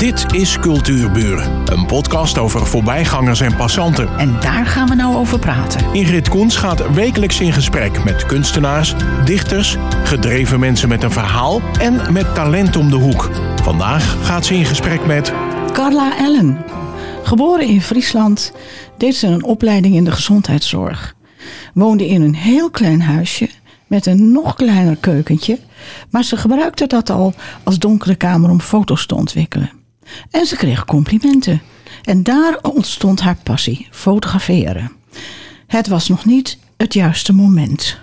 Dit is Cultuurburen, een podcast over voorbijgangers en passanten. En daar gaan we nou over praten. Ingrid Koens gaat wekelijks in gesprek met kunstenaars, dichters, gedreven mensen met een verhaal en met talent om de hoek. Vandaag gaat ze in gesprek met Carla Ellen. Geboren in Friesland, deed ze een opleiding in de gezondheidszorg. Woonde in een heel klein huisje met een nog kleiner keukentje, maar ze gebruikte dat al als donkere kamer om foto's te ontwikkelen. En ze kreeg complimenten. En daar ontstond haar passie, fotograferen. Het was nog niet het juiste moment.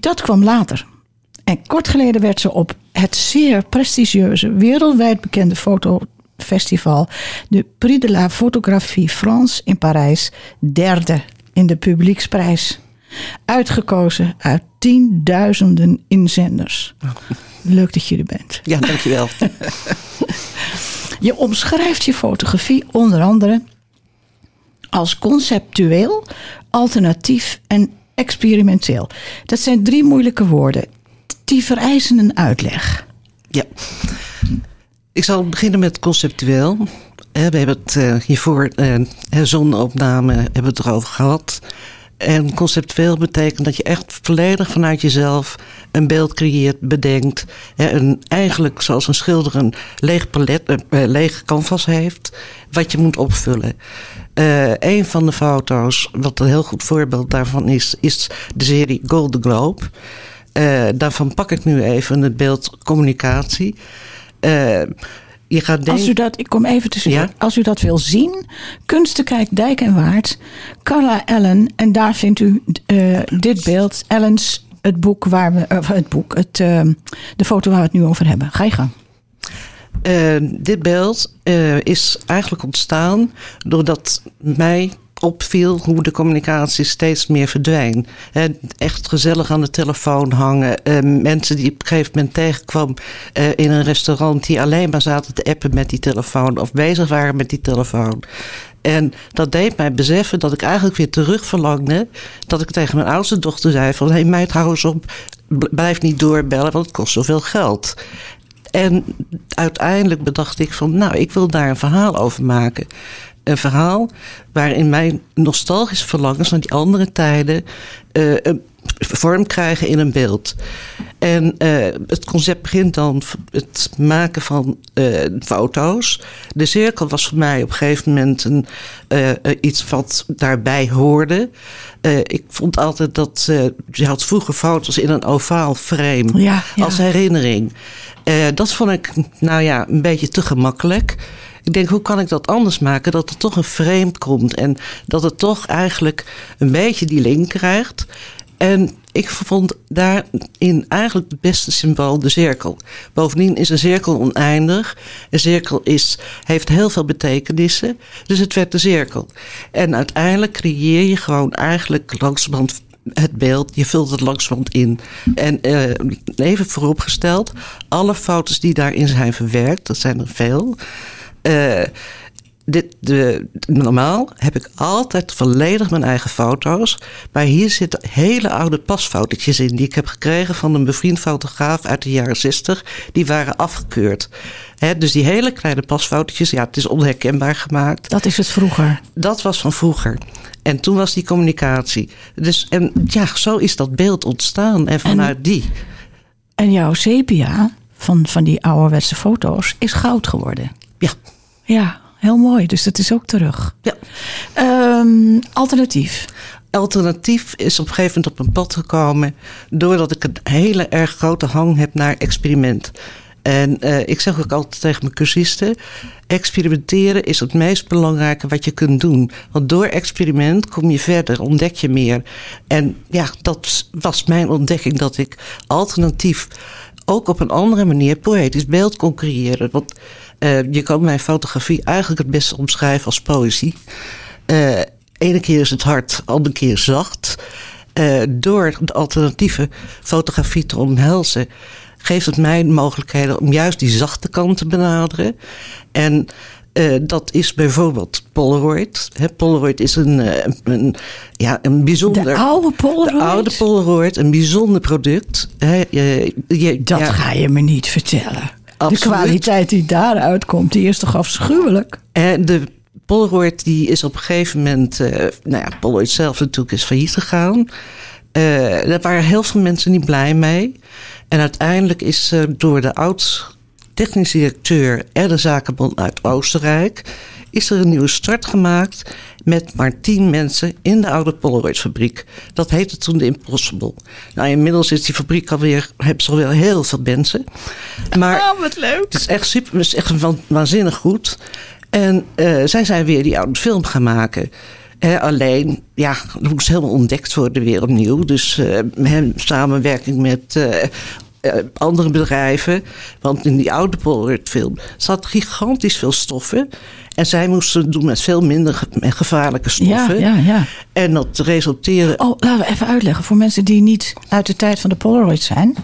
Dat kwam later. En kort geleden werd ze op het zeer prestigieuze, wereldwijd bekende fotofestival, de Prix de la Photographie France in Parijs, derde in de publieksprijs. Uitgekozen uit tienduizenden inzenders. Leuk dat je er bent. Ja, dankjewel. Je omschrijft je fotografie onder andere als conceptueel, alternatief en experimenteel. Dat zijn drie moeilijke woorden. Die vereisen een uitleg. Ja. Ik zal beginnen met conceptueel. We hebben het uh, hiervoor, uh, zonneopname, hebben we het erover gehad. En conceptueel betekent dat je echt volledig vanuit jezelf een beeld creëert, bedenkt. en eigenlijk zoals een schilder een leeg palet, een eh, leeg canvas heeft, wat je moet opvullen. Uh, een van de foto's, wat een heel goed voorbeeld daarvan is, is de serie Golden Globe. Daarvan pak ik nu even het beeld communicatie. Uh, je gaat denken... Als u dat, ik kom even tussen. Ja? Als u dat wil zien, Kunstenkijk Dijk en Waard, Carla Ellen. En daar vindt u uh, dit beeld, Ellens, het boek waar we, uh, het boek, het, uh, de foto waar we het nu over hebben. Ga je gang. dit beeld is eigenlijk ontstaan doordat mij opviel hoe de communicatie steeds meer verdwijnt. echt gezellig aan de telefoon hangen. Uh, mensen die op een gegeven moment tegenkwam uh, in een restaurant... die alleen maar zaten te appen met die telefoon... of bezig waren met die telefoon. En dat deed mij beseffen dat ik eigenlijk weer terug verlangde. Dat ik tegen mijn oudste dochter zei van... hé hey, meid, hou op, blijf niet doorbellen, want het kost zoveel geld. En uiteindelijk bedacht ik van, nou, ik wil daar een verhaal over maken een verhaal waarin mijn nostalgische verlangens naar die andere tijden uh, vorm krijgen in een beeld. En uh, het concept begint dan het maken van uh, foto's. De cirkel was voor mij op een gegeven moment een, uh, iets wat daarbij hoorde. ik vond altijd dat je had vroeger foto's in een ovaal frame ja, ja. als herinnering. dat vond ik, nou ja, een beetje te gemakkelijk. Ik denk, hoe kan ik dat anders maken? Dat er toch een vreemd komt. En dat het toch eigenlijk een beetje die link krijgt. En ik vond daarin eigenlijk het beste symbool de cirkel. Bovendien is een cirkel oneindig. Een cirkel is, heeft heel veel betekenissen. Dus het werd de cirkel. En uiteindelijk creëer je gewoon eigenlijk langzamerhand het beeld, je vult het langzamerhand in. En uh, even vooropgesteld, alle foto's die daarin zijn verwerkt, dat zijn er veel. Uh, dit, de, normaal heb ik altijd volledig mijn eigen foto's. Maar hier zitten hele oude pasfotootjes in. Die ik heb gekregen van een bevriend fotograaf uit de jaren 60. Die waren afgekeurd. dus die hele kleine pasfotootjes, ja, het is onherkenbaar gemaakt. Dat is het vroeger. Dat was van vroeger. En toen was die communicatie. Dus en ja, zo is dat beeld ontstaan. En vanuit en, die. En jouw sepia van, van die ouderwetse foto's is goud geworden. Ja. Ja, heel mooi. Dus dat is ook terug. Ja. Um, alternatief. Alternatief is op een gegeven moment op een pad gekomen. doordat ik een hele erg grote hang heb naar experiment. En uh, ik zeg ook altijd tegen mijn cursisten: experimenteren is het meest belangrijke wat je kunt doen. Want door experiment kom je verder, ontdek je meer. En ja, dat was mijn ontdekking dat ik alternatief ook op een andere manier poëtisch beeld kon creëren. Want uh, je kan mijn fotografie eigenlijk het beste omschrijven als poëzie. Uh, ene keer is het hard, andere keer zacht. Uh, door de alternatieve fotografie te omhelzen, geeft het mij mogelijkheden om juist die zachte kant te benaderen. En uh, dat is bijvoorbeeld Polaroid. He, Polaroid is een, een, ja, een bijzonder. De oude Polaroid? De oude Polaroid, een bijzonder product. je, dat ja, ga je me niet vertellen. Absoluut. De kwaliteit die daaruit komt, die is toch afschuwelijk? En de Polaroid die is op een gegeven moment... eh, nou ja, Polaroid zelf natuurlijk is failliet gegaan. Eh, daar waren heel veel mensen niet blij mee. En uiteindelijk is door de oud-technisch directeur... en de zakenbond uit Oostenrijk... is er een nieuwe start gemaakt met maar tien mensen in de oude Polaroid-fabriek. Dat heette toen de Impossible. Nou, inmiddels is die fabriek alweer, hebben ze alweer heel veel mensen. Maar Oh, wat leuk. het is echt super, het is echt wa- waanzinnig goed. En eh, zij zijn weer die oude film gaan maken. Alleen, ja, het moest helemaal ontdekt worden weer opnieuw. Dus eh, samenwerking met eh, andere bedrijven. Want in die oude Polaroid-film zat gigantisch veel stoffen. En zij moesten het doen met veel minder gevaarlijke Ja, stoffen. ja, ja. En dat resulteerde... Oh, laten we even uitleggen voor mensen die niet uit de tijd van de Polaroid zijn.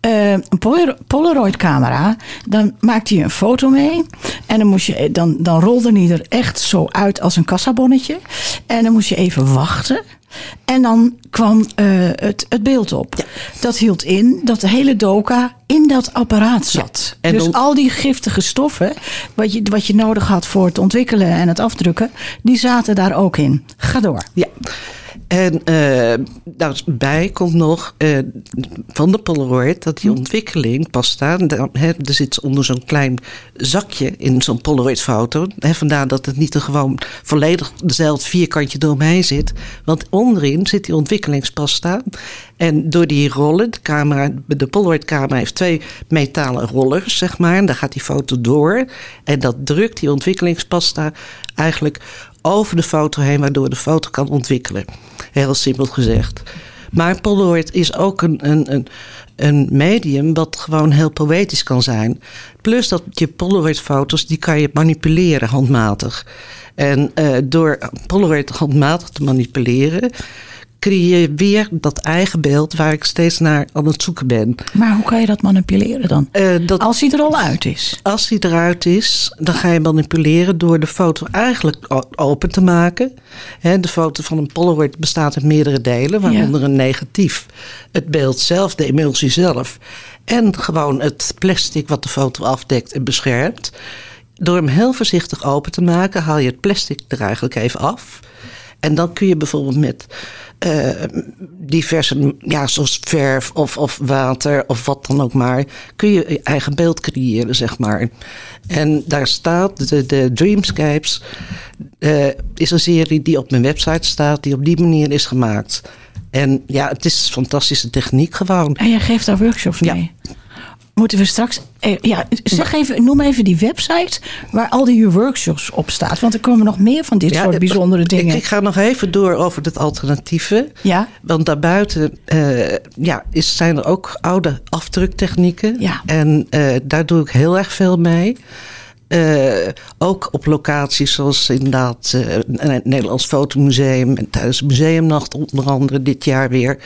Eh, een Pol- Polaroid-camera, dan maakte je een foto mee. En dan, moest je, dan, dan rolde die er echt zo uit als een kassabonnetje. En dan moest je even wachten. En dan kwam eh, het, het beeld op. Dat hield in dat de hele doka in dat apparaat zat. en dus dan- al die giftige stoffen, wat je, wat je nodig had voor het ontwikkelen en het afdrukken, die zaten daar ook in. Ga door. Ja. En eh daarbij komt nog eh, van de Polaroid dat die ontwikkeling pas. Er zit onder zo'n klein zakje in zo'n Polaroid-foto. Vandaar dat het niet er gewoon volledig dezelfde vierkantje doorheen zit. Want onderin zit die ontwikkelingspasta. En door die rollen, de, camera, de Polaroid-camera heeft twee metalen rollers, zeg maar. En daar gaat die foto door. En dat drukt die ontwikkelingspasta eigenlijk over de foto heen, waardoor de foto kan ontwikkelen. Heel simpel gezegd. Maar Polaroid is ook een, een, een, een medium wat gewoon heel poëtisch kan zijn. Plus dat je Polaroid-foto's, die kan je manipuleren handmatig. En eh, door Polaroid handmatig te manipuleren, creëer je weer dat eigen beeld waar ik steeds naar aan het zoeken ben. Maar hoe kan je dat manipuleren dan? Eh, dat Als hij er al uit is. als die eruit is, dan ga je manipuleren door de foto eigenlijk open te maken. De foto van een Polaroid bestaat uit meerdere delen, waaronder een negatief, het beeld zelf, de emulsie zelf en gewoon het plastic wat de foto afdekt en beschermt. Door hem heel voorzichtig open te maken, haal je het plastic er eigenlijk even af. En dan kun je bijvoorbeeld met eh, diverse, ja, zoals verf of, of water of wat dan ook maar, kun je je eigen beeld creëren, zeg maar. En daar staat, de, de Dreamscapes eh, is een serie die op mijn website staat, die op die manier is gemaakt. En ja, het is fantastische techniek gewoon. En jij geeft daar workshops Ja. Moeten we straks. eh, ja, zeg even, noem even die website waar al die workshops op staat. Want er komen nog meer van dit Ja, soort het- bijzondere ik- dingen. Ik, ga nog even door over het alternatieve. Ja. Want daarbuiten eh, ja, is, zijn er ook oude afdruktechnieken. Ja. En eh, daar doe ik heel erg veel mee. Eh, ook op locaties zoals inderdaad eh, het Nederlands Fotomuseum en tijdens de museumnacht onder andere dit jaar weer.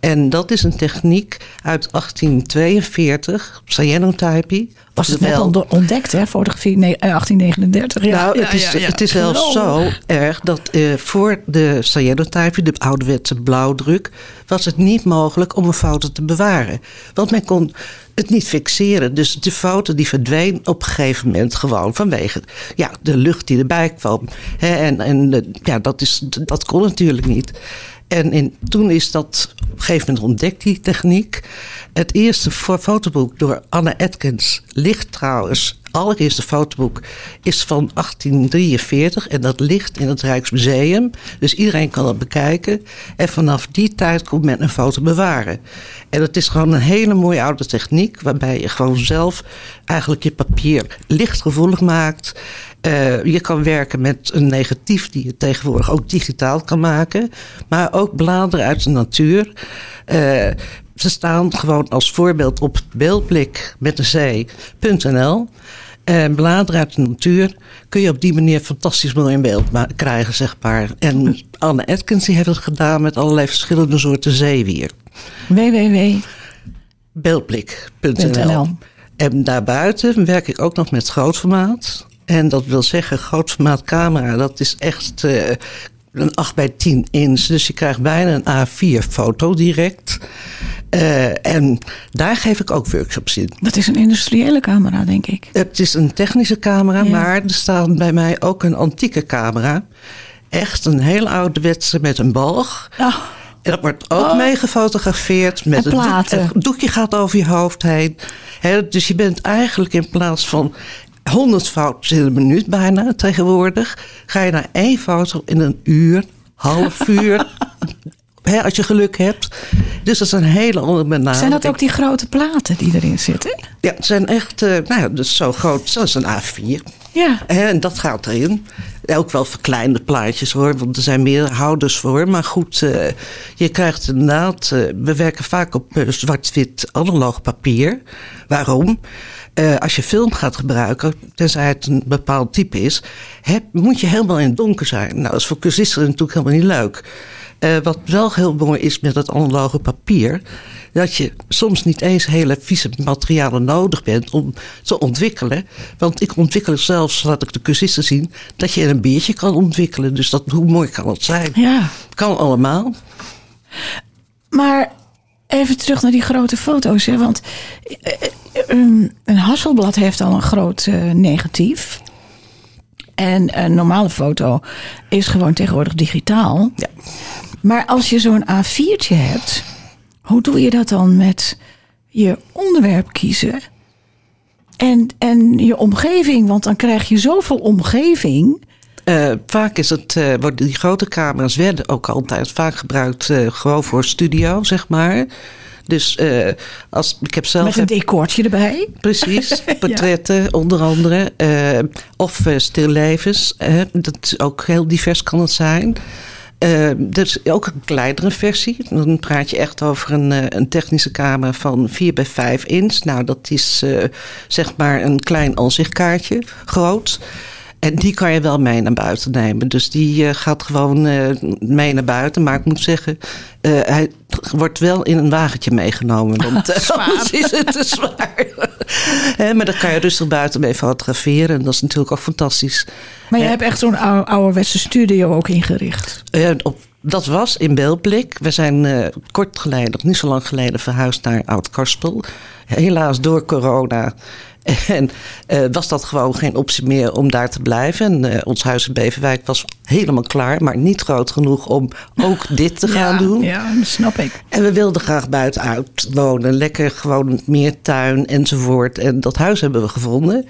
En dat is een techniek uit 1842, cyanotypie. Was het net al ontdekt, hè? Fotografie nee, eh, 1839. Ja. nou, het is, ja, ja. Het is zelfs zo erg dat eh, voor de cyanotype, de ouderwetse blauwdruk, was het niet mogelijk om een foto te bewaren. Want men kon het niet fixeren. Dus de foto die verdween op een gegeven moment gewoon vanwege ja, de lucht die erbij kwam. En en eh, ja, dat, is, dat kon natuurlijk niet. En toen is dat op een gegeven moment ontdekt, die techniek. Het eerste fo- fotoboek door Anne Atkins ligt trouwens. Allereerste fotoboek is van 1843 en dat ligt in het Rijksmuseum. Dus iedereen kan dat bekijken. En vanaf die tijd kon men een foto bewaren. En het is gewoon een hele mooie oude techniek waarbij je gewoon zelf eigenlijk je papier lichtgevoelig maakt. Eh, je kan werken met een negatief die je tegenwoordig ook digitaal kan maken. Maar ook bladeren uit de natuur. Eh, ze staan gewoon als voorbeeld op beeldblik met een c.nl. En bladeren uit de natuur kun je op die manier fantastisch mooi in beeld krijgen, zeg maar. En Anne Atkins die heeft het gedaan met allerlei verschillende soorten zeewier. www. Beeldblik.nl. .nl. En daarbuiten werk ik ook nog met grootformaat. En dat wil zeggen, grootformaat camera, dat is echt eh, een 8 bij 10 inch. Dus je krijgt bijna een A4 foto direct. Eh, en daar geef ik ook workshops in. Dat is een industriële camera, denk ik. Het is een technische camera, Ja. maar er staat bij mij ook een antieke camera. Echt een heel ouderwetse met een balg. Oh, En dat wordt ook Oh. mee gefotografeerd. Met En een doek- doekje gaat over je hoofd heen. Dus je bent eigenlijk in plaats van 100 foto's in een minuut bijna tegenwoordig... ga je naar één foto in een uur, half uur... als je geluk hebt. Dus dat is een hele andere benadering. zijn dat ook die grote platen die erin zitten? Ja, het zijn echt, eh, nou ja, dus zo groot, zoals een A4. Ja. En dat gaat erin. Ook wel verkleinde plaatjes hoor, want er zijn meer houders voor. Maar goed, eh, je krijgt inderdaad, eh, we werken vaak op zwart-wit analoog papier. Waarom? Eh, als je film gaat gebruiken, tenzij het een bepaald type is, heb, moet je helemaal in het donker zijn. Nou, dat is voor cursisten natuurlijk helemaal niet leuk. Eh, wat wel heel mooi is met het analoge papier, dat je soms niet eens hele vieze materialen nodig bent om te ontwikkelen. Want ik ontwikkel zelfs, laat ik de cursisten zien, dat je een biertje kan ontwikkelen. Dus dat, hoe mooi kan het zijn? Ja. Kan allemaal. Maar even terug naar die grote foto's. Hè? Want eh, eh, um, een Hasselblad heeft al een groot eh, negatief. En een normale foto is gewoon tegenwoordig digitaal. Ja. Maar als je zo'n A4'tje hebt, hoe doe je dat dan met je onderwerp kiezen? En, en je omgeving, want dan krijg je zoveel omgeving. Eh, vaak is het, eh, worden die grote camera's werden ook altijd vaak gebruikt eh, gewoon voor studio, zeg maar. Dus als, ik heb zelf... Met een heb- decortje erbij. Precies, portretten onder andere. of stillevens. dat is ook heel divers kan het zijn. Uh, er is ook een kleinere versie. Dan praat je echt over een, een technische camera van 4 bij 5 inch. Nou, dat is uh, zeg maar een klein aanzichtkaartje, groot. En die kan je wel mee naar buiten nemen. Dus die uh, gaat gewoon uh, mee naar buiten. Maar ik moet zeggen, uh, hij wordt wel in een wagentje meegenomen. Want anders is het te zwaar. He, maar daar kan je rustig buiten mee fotograferen. En dat is natuurlijk ook fantastisch. Maar je hebt echt zo'n oude, ouderwetse studio ook ingericht. op, dat was in Beeldblik. We zijn uh, kort geleden, nog niet zo lang geleden, verhuisd naar Oud-Karspel. Helaas door corona en uh, was dat gewoon geen optie meer om daar te blijven. En uh, ons huis in Beverwijk was helemaal klaar, maar niet groot genoeg om ook dit te gaan doen. Ja, dat snap ik. En we wilden graag buitenuit wonen. Lekker gewoon meer tuin enzovoort. En dat huis hebben we gevonden.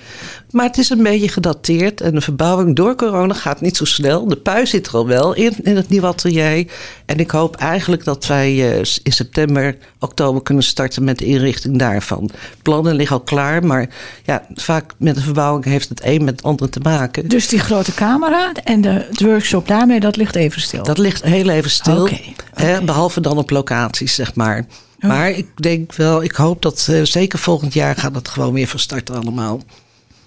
Maar het is een beetje gedateerd. En de verbouwing door corona gaat niet zo snel. De pui zit er al wel in, in het nieuwe atelier. En ik hoop eigenlijk dat wij uh, in september, oktober kunnen starten met de inrichting daarvan. Plannen liggen al klaar, maar ja, vaak met de verbouwing heeft het een met het ander te maken. Dus die grote camera en de, workshop daarmee, dat ligt even stil? Dat ligt heel even stil. Okay, hè, okay. behalve dan op locaties, zeg maar. Oh. Maar ik denk wel, ik hoop dat uh, zeker volgend jaar gaat het gewoon weer van start allemaal.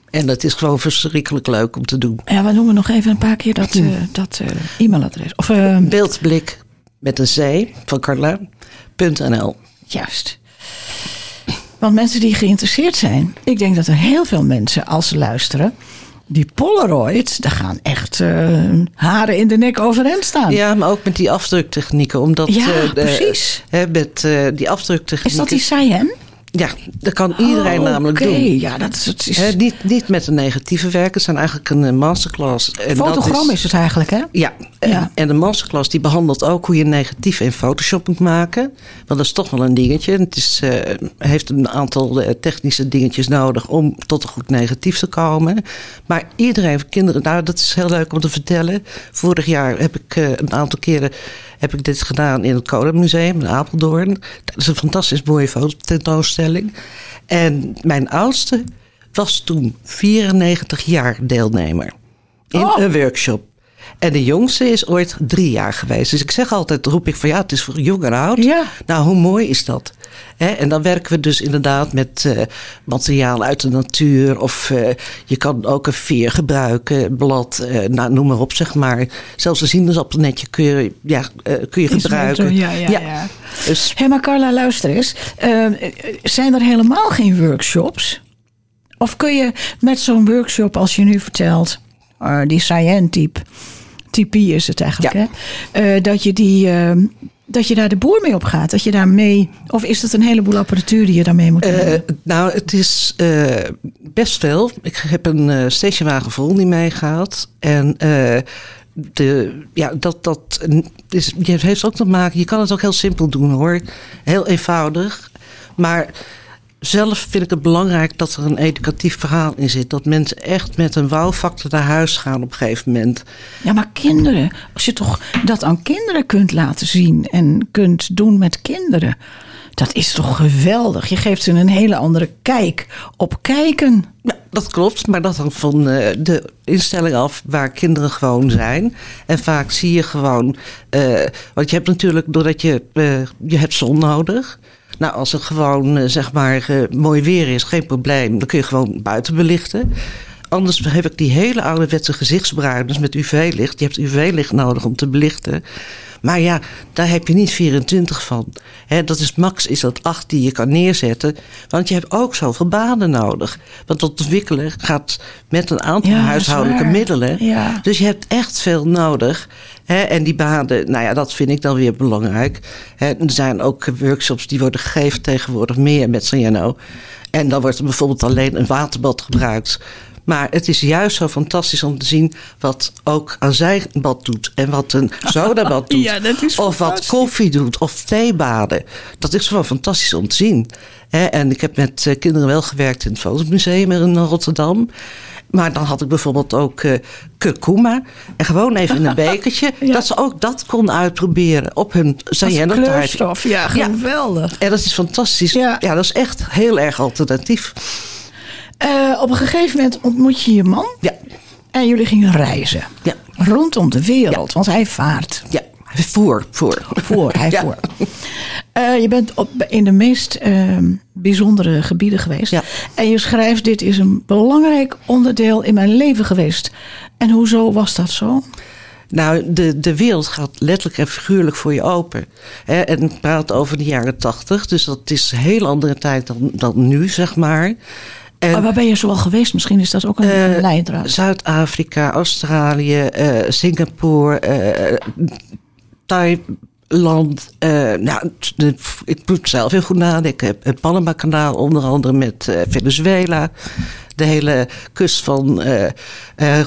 En het is gewoon verschrikkelijk leuk om te doen. Ja, we noemen nog even een paar keer dat, uh, dat uh, e-mailadres. Of, Beeldblik met een C van Carla.nl. Juist. Want mensen die geïnteresseerd zijn, ik denk dat er heel veel mensen, als ze luisteren, die Polaroids, daar gaan echt uh, haren in de nek overeind staan. Ja, maar ook met die afdruktechnieken. Omdat, ja, uh, de, precies. Hè, met uh, die afdruktechnieken. Is dat die Cyan? Ja, dat kan iedereen oh, namelijk okay. doen. Ja, dat is, het is... He, niet, niet met een negatieve werken, het zijn eigenlijk een masterclass. En Fotogram is, is, het eigenlijk, hè? Ja, ja. en de masterclass die behandelt ook hoe je negatief in Photoshop moet maken. Want dat is toch wel een dingetje. Het is, uh, heeft een aantal uh, technische dingetjes nodig om tot een goed negatief te komen. Maar iedereen, kinderen, nou dat is heel leuk om te vertellen. Vorig jaar heb ik uh, een aantal keren heb ik dit gedaan in het Kolenmuseum in Apeldoorn. Dat is een fantastisch mooie fototentoonstelling. En mijn oudste was toen 94 jaar deelnemer in oh. een workshop. En de jongste is ooit drie jaar geweest. Dus ik zeg altijd, roep ik van ja, het is voor jong en oud. Ja. Nou, hoe mooi is dat? He, en dan werken we dus inderdaad met uh, materiaal uit de natuur. Of uh, je kan ook een veer gebruiken, blad, uh, nou, noem maar op, zeg maar. Zelfs een sinaasappelnetje kun je, ja, kun je gebruiken. Ja, ja, ja. ja. Dus... Hé, maar Carla, luister eens. zijn er helemaal geen workshops? Of kun je met zo'n workshop, als je nu vertelt, die cyan-type... Typie is het eigenlijk, ja. hè? dat je die dat je daar de boer mee op gaat? Dat je daar mee, of is het een heleboel apparatuur die je daarmee moet Eh, hebben? nou, het is eh, best veel. Ik heb een eh stationwagen vol die meegaat. En eh, de, ja, dat, dat is, je heeft ook te maken. Je kan het ook heel simpel doen hoor. Heel eenvoudig. Maar zelf vind ik het belangrijk dat er een educatief verhaal in zit. Dat mensen echt met een wow-factor naar huis gaan op een gegeven moment. Ja, maar kinderen, als je toch dat aan kinderen kunt laten zien en kunt doen met kinderen, dat is toch geweldig. Je geeft ze een hele andere kijk op kijken. Ja, dat klopt, maar dat hangt van eh, de instelling af waar kinderen gewoon zijn. En vaak zie je gewoon, eh, want je hebt natuurlijk, doordat je, eh, je hebt zon nodig. Nou, als het gewoon, eh, zeg maar, eh, mooi weer is, geen probleem, dan kun je gewoon buiten belichten. Anders heb ik die hele ouderwetse gezichtsbruiners met UV-licht. Je hebt UV-licht nodig om te belichten. Maar ja, daar heb je niet 24 van. Hè, dat is max is dat 8 die je kan neerzetten. Want je hebt ook zoveel banen nodig. Want dat ontwikkelen gaat met een aantal Ja, huishoudelijke middelen. Ja. Dus je hebt echt veel nodig. En die banen, nou ja, dat vind ik dan weer belangrijk. Er zijn ook workshops die worden gegeven tegenwoordig meer met Ciano. En dan wordt er bijvoorbeeld alleen een waterbad gebruikt. Maar het is juist zo fantastisch om te zien wat ook een zijbad doet. En wat een sodabad doet. Ja, dat is of wat koffie doet. Of theebaden. Dat is gewoon fantastisch om te zien. En ik heb met eh, kinderen wel gewerkt in het Fotomuseum in Rotterdam. Maar dan had ik bijvoorbeeld ook eh kurkuma. En gewoon even in een bekertje. Ja. Dat ze ook dat kon uitproberen op hun kleurstof, ja, geweldig. En dat is fantastisch. Ja. Ja. dat is echt heel erg alternatief. Eh, op een gegeven moment ontmoet je je man Ja, en jullie gingen reizen. ja, Rondom de wereld, want hij vaart. ja. Voor, voor. Voor, hij Ja. voor. Eh, je bent op, in de meest ehm, bijzondere gebieden geweest. Ja. En je schrijft, dit is een belangrijk onderdeel in mijn leven geweest. En hoezo was dat zo? Nou, de, de wereld gaat letterlijk en figuurlijk voor je open. Hè, en ik praat over de jaren tachtig. Dus dat is een heel andere tijd dan, dan nu, zeg maar. En, Maar waar ben je zoal geweest? Misschien is dat ook een, een leidraad. Zuid-Afrika, Australië, eh, Singapore, eh, Thailand. nou, ik moet zelf heel goed nadenken. Ik heb het Panama-kanaal onder andere met Venezuela. De hele kust van,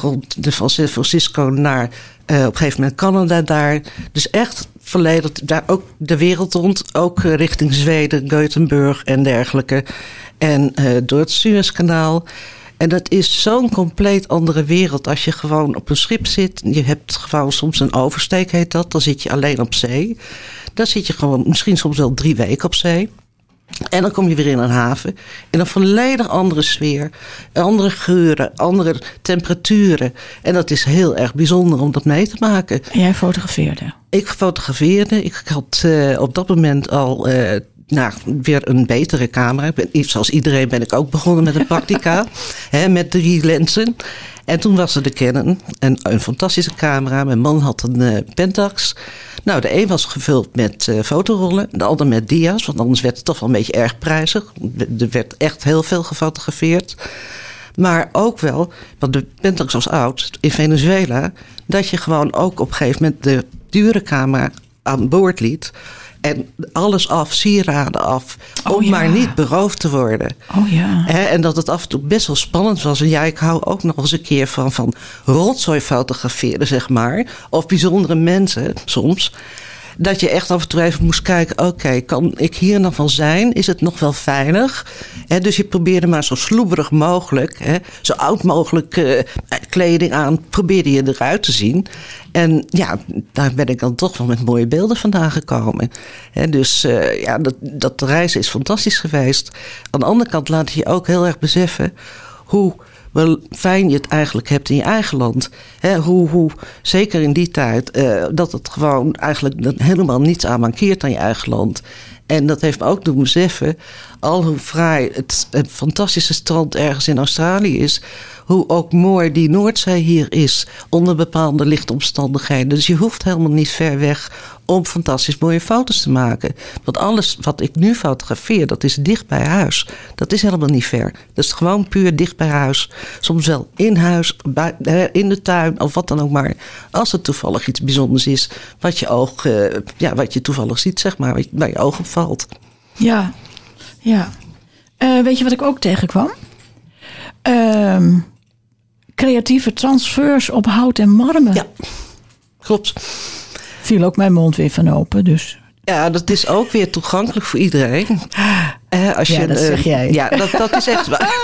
rond de, van San Francisco naar op een gegeven moment Canada daar. Dus echt volledig daar ook de wereld rond. Ook richting Zweden, Gothenburg en dergelijke. En eh, door het Suezkanaal. En dat is zo'n compleet andere wereld als je gewoon op een schip zit. Je hebt gewoon soms een oversteek, heet dat. Dan zit je alleen op zee. Dan zit je gewoon misschien soms wel drie weken op zee. En dan kom je weer in een haven. In een volledig andere sfeer. Andere geuren, andere temperaturen. En dat is heel erg bijzonder om dat mee te maken. En jij fotografeerde. Ik fotografeerde. Ik had eh, op dat moment al eh, nou, weer een betere camera. Ik ben, zoals iedereen ben ik ook begonnen met een Praktica. hè, met drie lenzen. En toen was er de Canon. Een, een fantastische camera. Mijn man had een eh, Pentax. Nou, de een was gevuld met eh, fotorollen. De ander met dia's. Want anders werd het toch wel een beetje erg prijzig. Er werd echt heel veel gefotografeerd. Maar ook wel, want de Pentax was oud in Venezuela, dat je gewoon ook op een gegeven moment de dure camera aan boord liet. En alles af, sieraden af, Oh, om ja. maar niet beroofd te worden. Oh ja. En dat het af en toe best wel spannend was. En ja, ik hou ook nog eens een keer van, van rotzooi fotograferen, zeg maar. Of bijzondere mensen soms. Dat je echt af en toe even moest kijken: oké, kan ik hier nog wel zijn? Is het nog wel veilig? Dus je probeerde maar zo sloeberig mogelijk, zo oud mogelijk eh, kleding aan, probeerde je eruit te zien. En ja, daar ben ik dan toch wel met mooie beelden vandaan gekomen. Dus eh, ja, dat, dat reizen is fantastisch geweest. Aan de andere kant laat je ook heel erg beseffen hoe wel fijn je het eigenlijk hebt in je eigen land. Hè, hoe, hoe, zeker in die tijd, eh, dat het gewoon eigenlijk helemaal niets aan mankeert aan je eigen land. En dat heeft me ook doen beseffen, al hoe fraai het, het fantastische strand ergens in Australië is, hoe ook mooi die Noordzee hier is onder bepaalde lichtomstandigheden. Dus je hoeft helemaal niet ver weg om fantastisch mooie foto's te maken. Want alles wat ik nu fotografeer, dat is dicht bij huis. Dat is helemaal niet ver. Dat is gewoon puur dicht bij huis. Soms wel in huis, in de tuin of wat dan ook maar. Als het toevallig iets bijzonders is wat je oog, uh, ja, wat je toevallig ziet, zeg maar, waar je oog opvalt. Ja, ja. Uh, weet je wat ik ook tegenkwam? Uh, creatieve transfers op hout en marmer. Ja, klopt. Viel ook mijn mond weer van open, dus... Ja, dat is ook weer toegankelijk voor iedereen. Als ja, je, dat uh, zeg jij. Ja, dat, dat is echt waar.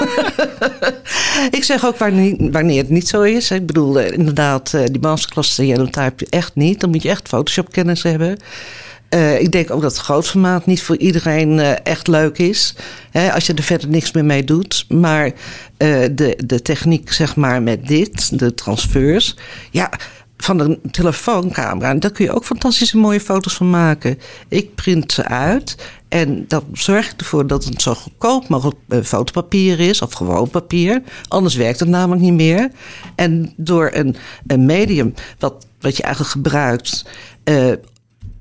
ik zeg ook wanneer, wanneer het niet zo is. Ik bedoel, inderdaad, die masterclass type echt niet. Dan moet je echt Photoshop kennis hebben. Uh, ik denk ook dat het grootformaat niet voor iedereen uh, echt leuk is. Hè, als je er verder niks meer mee doet. Maar uh, de, de techniek, zeg maar, met dit, de transfers. Ja, van een telefooncamera. Daar kun je ook fantastische mooie foto's van maken. Ik print ze uit. En dan zorg ik ervoor dat het zo goedkoop mogelijk fotopapier is. Of gewoon papier. Anders werkt het namelijk niet meer. En door een, een medium wat, wat je eigenlijk gebruikt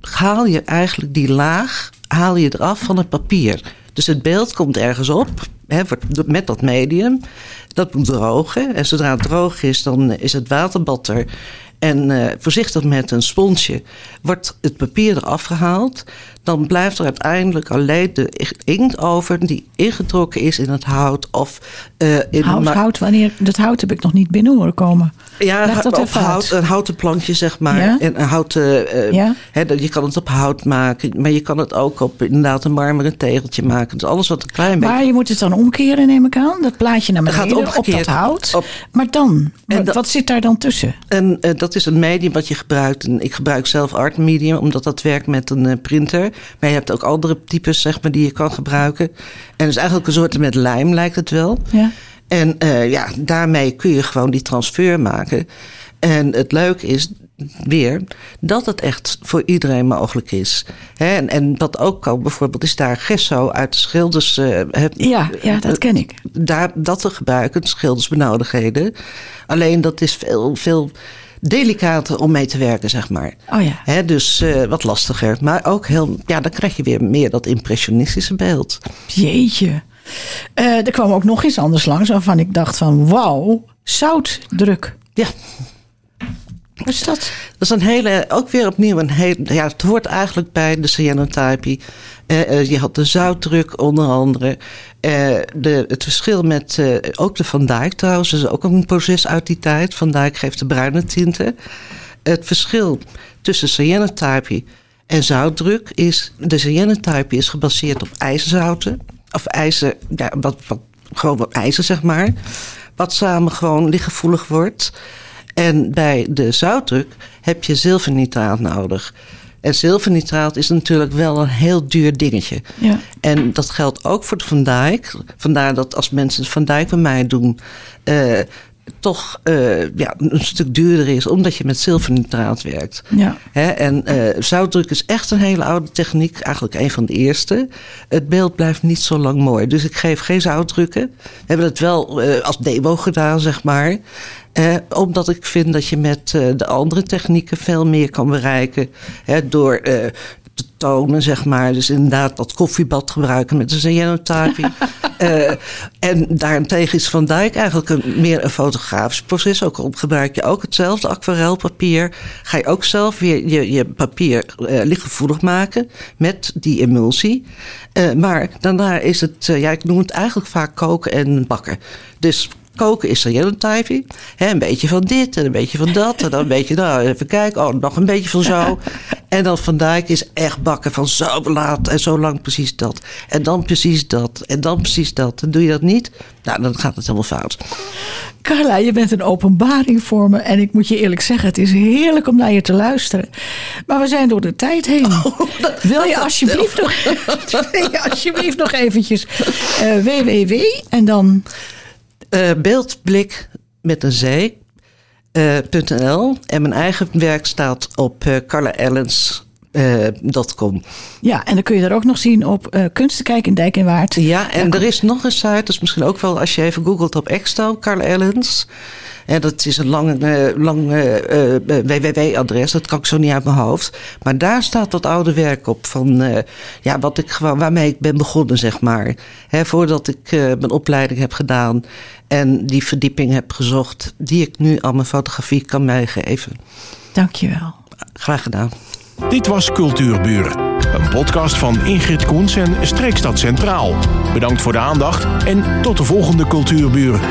haal je eigenlijk die laag haal je eraf van het papier. Dus het beeld komt ergens op hè, met dat medium. Dat moet drogen. En zodra het droog is, dan is het waterbad er. En uh, voorzichtig met een sponsje wordt het papier eraf gehaald dan blijft er uiteindelijk alleen de inkt over die ingetrokken is in het hout. Of, uh, in hout, hout, wanneer, dat hout heb ik nog niet binnen horen komen. Ja, dat op hout, een houten plankje zeg maar. Ja? En een houten, uh, ja? He, je kan het op hout maken, maar je kan het ook op inderdaad een marmeren tegeltje maken. Dus alles wat een klein beetje... Maar je moet het dan omkeren neem ik aan, dat plaatje naar beneden gaat op dat hout. Op, maar dan, en wat, wat zit daar dan tussen? En uh, dat is een medium wat je gebruikt. En ik gebruik zelf Art Medium, omdat dat werkt met een printer. Maar je hebt ook andere types zeg maar, die je kan gebruiken. En het is eigenlijk een soort met lijm, lijkt het wel. Ja. En uh, ja, daarmee kun je gewoon die transfer maken. En het leuke is weer dat het echt voor iedereen mogelijk is. en, en wat ook kan, bijvoorbeeld, is daar gesso uit de schilders. Uh, ja, ja, dat ken ik. Daar, dat te gebruiken, schildersbenodigdheden. Alleen dat is veel, veel delicater om mee te werken, zeg maar. Oh ja. dus uh, wat lastiger. Maar ook heel, ja, dan krijg je weer meer dat impressionistische beeld. Jeetje. Uh, er kwam ook nog iets anders langs waarvan ik dacht van wauw, zoutdruk. Ja. Wat is dat? Dat is een hele, ook weer opnieuw een hele, ja, het hoort eigenlijk bij de cyanotypie. Uh, je had de zoutdruk onder andere. Uh, de, het verschil met ook de Van Dijk trouwens, is ook een proces uit die tijd. Van Dijk geeft de bruine tinten. Het verschil tussen cyanotypie en zoutdruk is... de cyanotypie is gebaseerd op ijzerzouten. Of ijzer, ja, wat, wat, gewoon wat ijzer zeg maar. Wat samen gewoon lichtgevoelig wordt... En bij de zoutdruk heb je zilvernitraat nodig. En zilvernitraat is natuurlijk wel een heel duur dingetje. Ja. En dat geldt ook voor de Van Dijk. Vandaar dat als mensen Van Dijk bij mij doen... Uh, toch uh, ja, een stuk duurder is, omdat je met zilvernitraat werkt. Ja. en uh, zoutdruk is echt een hele oude techniek, eigenlijk een van de eerste. Het beeld blijft niet zo lang mooi, dus ik geef geen zoutdrukken. We hebben het wel uh, als demo gedaan, zeg maar. Eh, omdat ik vind dat je met uh, de andere technieken veel meer kan bereiken. Hè, door uh, te tonen, zeg maar. Dus inderdaad dat koffiebad gebruiken met een cyanotypie. en daarentegen is Van Dijk eigenlijk een, meer een fotografisch proces. Ook gebruik je ook hetzelfde aquarelpapier. Ga je ook zelf weer je, je papier lichtgevoelig maken met die emulsie. maar daarna is het, ja, ik noem het eigenlijk vaak koken en bakken. Dus Koken is er heel een Een beetje van dit en een beetje van dat. En dan een beetje, nou, even kijken. Oh, nog een beetje van zo. En dan Van Dijk is echt bakken van zo laat en zo lang precies dat. En dan precies dat. En dan precies dat. En doe je dat niet, nou, dan gaat het helemaal fout. Carla, je bent een openbaring voor me. En ik moet je eerlijk zeggen, het is heerlijk om naar je te luisteren. Maar we zijn door de tijd heen. Oh, wil, je alsjeblieft nog, wil je alsjeblieft nog eventjes uh, www en dan... Uh, beeldblik met een zee. Uh, en mijn eigen werk staat op uh, Carla Ellens Uh, ja, en dan kun je er ook nog zien op uh, Kunstenkijk in Dijk en Waard. Ja, en er is nog een site, dat is misschien ook wel als je even googelt op Exto, Carl Ellens. En dat is een lang, uh, lang www-adres, dat kan ik zo niet uit mijn hoofd. Maar daar staat dat oude werk op van ja, wat ik, waarmee ik ben begonnen, zeg maar. Hè, voordat ik mijn opleiding heb gedaan en die verdieping heb gezocht, die ik nu aan mijn fotografie kan meegeven. Dankjewel. Graag gedaan. Dit was Cultuurburen, een podcast van Ingrid Koens en Streekstad Centraal. Bedankt voor de aandacht en tot de volgende Cultuurburen.